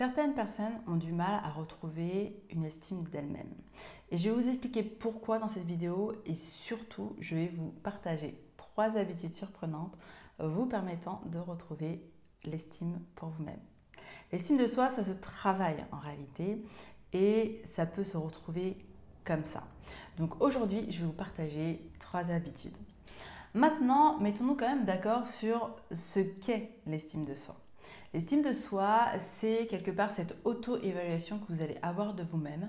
Certaines personnes ont du mal à retrouver une estime d'elles-mêmes. Et je vais vous expliquer pourquoi dans cette vidéo et surtout, je vais vous partager trois habitudes surprenantes vous permettant de retrouver l'estime pour vous-même. L'estime de soi, ça se travaille en réalité et ça peut se retrouver comme ça. Donc aujourd'hui, je vais vous partager trois habitudes. Maintenant, mettons-nous quand même d'accord sur ce qu'est l'estime de soi. L'estime de soi, c'est quelque part cette auto-évaluation que vous allez avoir de vous-même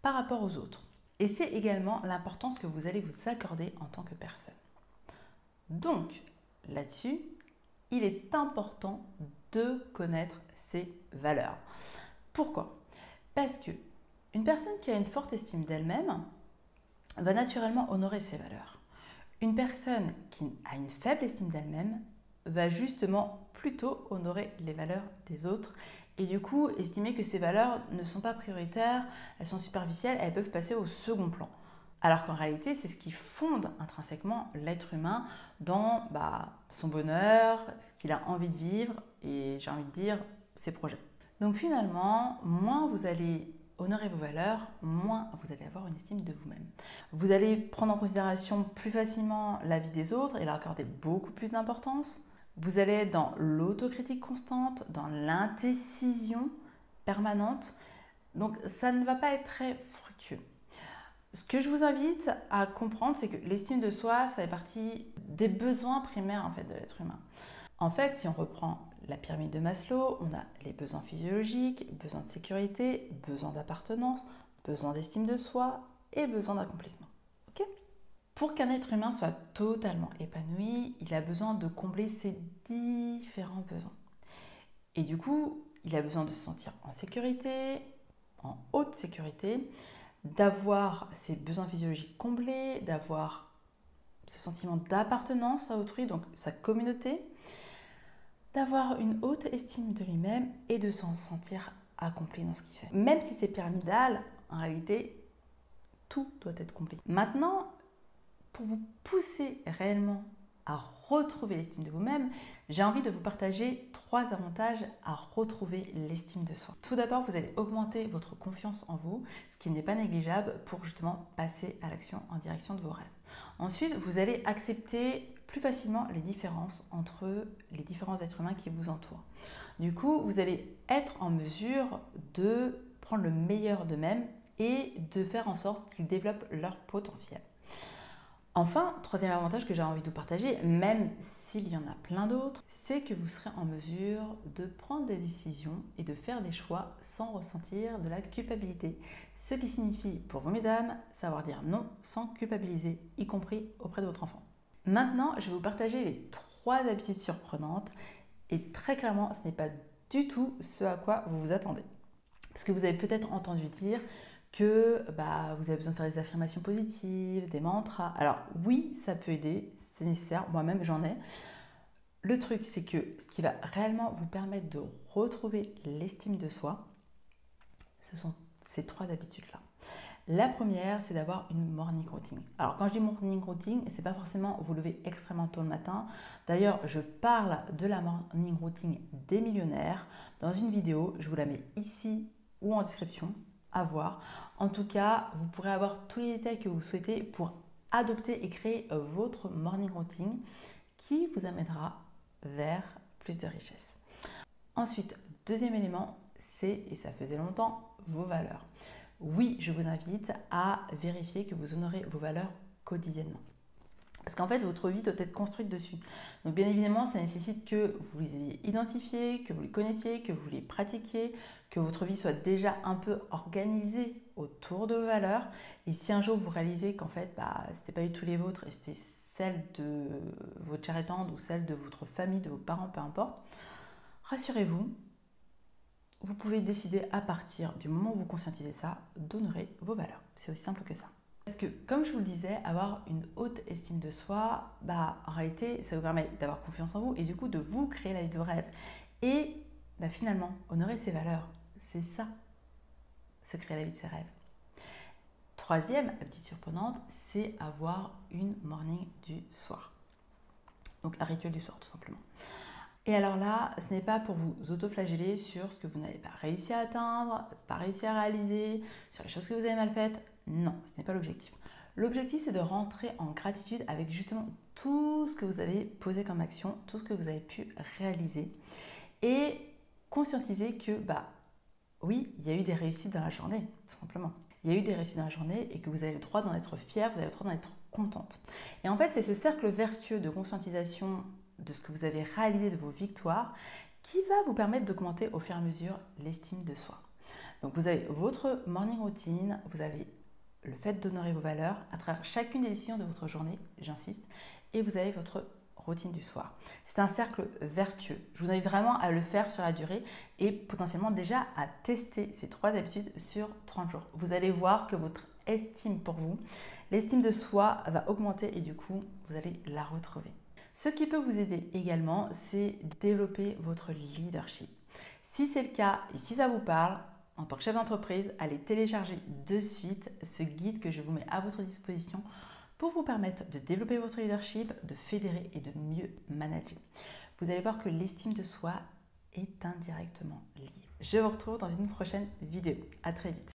par rapport aux autres. Et c'est également l'importance que vous allez vous accorder en tant que personne. Donc, là-dessus, il est important de connaître ses valeurs. Pourquoi? Parce que une personne qui a une forte estime d'elle-même va naturellement honorer ses valeurs. Une personne qui a une faible estime d'elle-même va justement plutôt honorer les valeurs des autres et du coup estimer que ces valeurs ne sont pas prioritaires, elles sont superficielles, elles peuvent passer au second plan. Alors qu'en réalité, c'est ce qui fonde intrinsèquement l'être humain dans bah, son bonheur, ce qu'il a envie de vivre et j'ai envie de dire ses projets. Donc finalement, moins vous allez honorer vos valeurs, moins vous allez avoir une estime de vous-même. Vous allez prendre en considération plus facilement la vie des autres et leur accorder beaucoup plus d'importance. Vous allez dans l'autocritique constante, dans l'indécision permanente. Donc ça ne va pas être très fructueux. Ce que je vous invite à comprendre, c'est que l'estime de soi, ça fait partie des besoins primaires en fait de l'être humain. En fait, si on reprend la pyramide de Maslow, on a les besoins physiologiques, besoins de sécurité, besoin d'appartenance, besoin d'estime de soi et besoin d'accomplissement. Pour qu'un être humain soit totalement épanoui, il a besoin de combler ses différents besoins. Et du coup, il a besoin de se sentir en sécurité, en haute sécurité, d'avoir ses besoins physiologiques comblés, d'avoir ce sentiment d'appartenance à autrui, donc sa communauté, d'avoir une haute estime de lui-même et de s'en sentir accompli dans ce qu'il fait. Même si c'est pyramidal, en réalité, tout doit être complet. Maintenant, pour vous pousser réellement à retrouver l'estime de vous-même, j'ai envie de vous partager trois avantages à retrouver l'estime de soi. Tout d'abord, vous allez augmenter votre confiance en vous, ce qui n'est pas négligeable pour justement passer à l'action en direction de vos rêves. Ensuite, vous allez accepter plus facilement les différences entre les différents êtres humains qui vous entourent. Du coup, vous allez être en mesure de prendre le meilleur d'eux-mêmes et de faire en sorte qu'ils développent leur potentiel. Enfin, troisième avantage que j'ai envie de vous partager, même s'il y en a plein d'autres, c'est que vous serez en mesure de prendre des décisions et de faire des choix sans ressentir de la culpabilité. Ce qui signifie pour vous, mesdames, savoir dire non sans culpabiliser, y compris auprès de votre enfant. Maintenant, je vais vous partager les trois habitudes surprenantes et très clairement, ce n'est pas du tout ce à quoi vous vous attendez. Parce que vous avez peut-être entendu dire que bah, vous avez besoin de faire des affirmations positives, des mantras. Alors oui, ça peut aider, c'est nécessaire, moi-même j'en ai. Le truc, c'est que ce qui va réellement vous permettre de retrouver l'estime de soi, ce sont ces trois habitudes-là. La première, c'est d'avoir une morning routine. Alors, quand je dis morning routine, c'est pas forcément vous lever extrêmement tôt le matin. D'ailleurs, je parle de la morning routine des millionnaires dans une vidéo. Je vous la mets ici ou en description à voir. En tout cas, vous pourrez avoir tous les détails que vous souhaitez pour adopter et créer votre morning routine qui vous amènera vers plus de richesse. Ensuite, deuxième élément, c'est, et ça faisait longtemps, vos valeurs. Oui, je vous invite à vérifier que vous honorez vos valeurs quotidiennement. Parce qu'en fait, votre vie doit être construite dessus. Donc bien évidemment, ça nécessite que vous les ayez identifiés, que vous les connaissiez, que vous les pratiquiez, que votre vie soit déjà un peu organisée autour de vos valeurs. Et si un jour vous réalisez qu'en fait, bah, ce n'était pas du tout les vôtres et c'était celle de votre chair ou celle de votre famille, de vos parents, peu importe, rassurez-vous, vous pouvez décider à partir du moment où vous conscientisez ça d'honorer vos valeurs. C'est aussi simple que ça. Parce que, comme je vous le disais, avoir une haute estime de soi, bah, en réalité, ça vous permet d'avoir confiance en vous et du coup de vous créer la vie de vos rêves. Et bah, finalement, honorer ses valeurs, c'est ça, se créer la vie de ses rêves. Troisième habitude surprenante, c'est avoir une morning du soir. Donc un rituel du soir, tout simplement. Et alors là, ce n'est pas pour vous autoflageller sur ce que vous n'avez pas réussi à atteindre, pas réussi à réaliser, sur les choses que vous avez mal faites. Non, ce n'est pas l'objectif. L'objectif, c'est de rentrer en gratitude avec justement tout ce que vous avez posé comme action, tout ce que vous avez pu réaliser et conscientiser que, bah oui, il y a eu des réussites dans la journée, tout simplement. Il y a eu des réussites dans la journée et que vous avez le droit d'en être fier, vous avez le droit d'en être contente. Et en fait, c'est ce cercle vertueux de conscientisation de ce que vous avez réalisé de vos victoires qui va vous permettre d'augmenter au fur et à mesure l'estime de soi. Donc vous avez votre morning routine, vous avez le fait d'honorer vos valeurs à travers chacune des décisions de votre journée, j'insiste, et vous avez votre routine du soir. C'est un cercle vertueux. Je vous invite vraiment à le faire sur la durée et potentiellement déjà à tester ces trois habitudes sur 30 jours. Vous allez voir que votre estime pour vous, l'estime de soi va augmenter et du coup, vous allez la retrouver. Ce qui peut vous aider également, c'est développer votre leadership. Si c'est le cas et si ça vous parle, en tant que chef d'entreprise, allez télécharger de suite ce guide que je vous mets à votre disposition pour vous permettre de développer votre leadership, de fédérer et de mieux manager. Vous allez voir que l'estime de soi est indirectement liée. Je vous retrouve dans une prochaine vidéo. À très vite.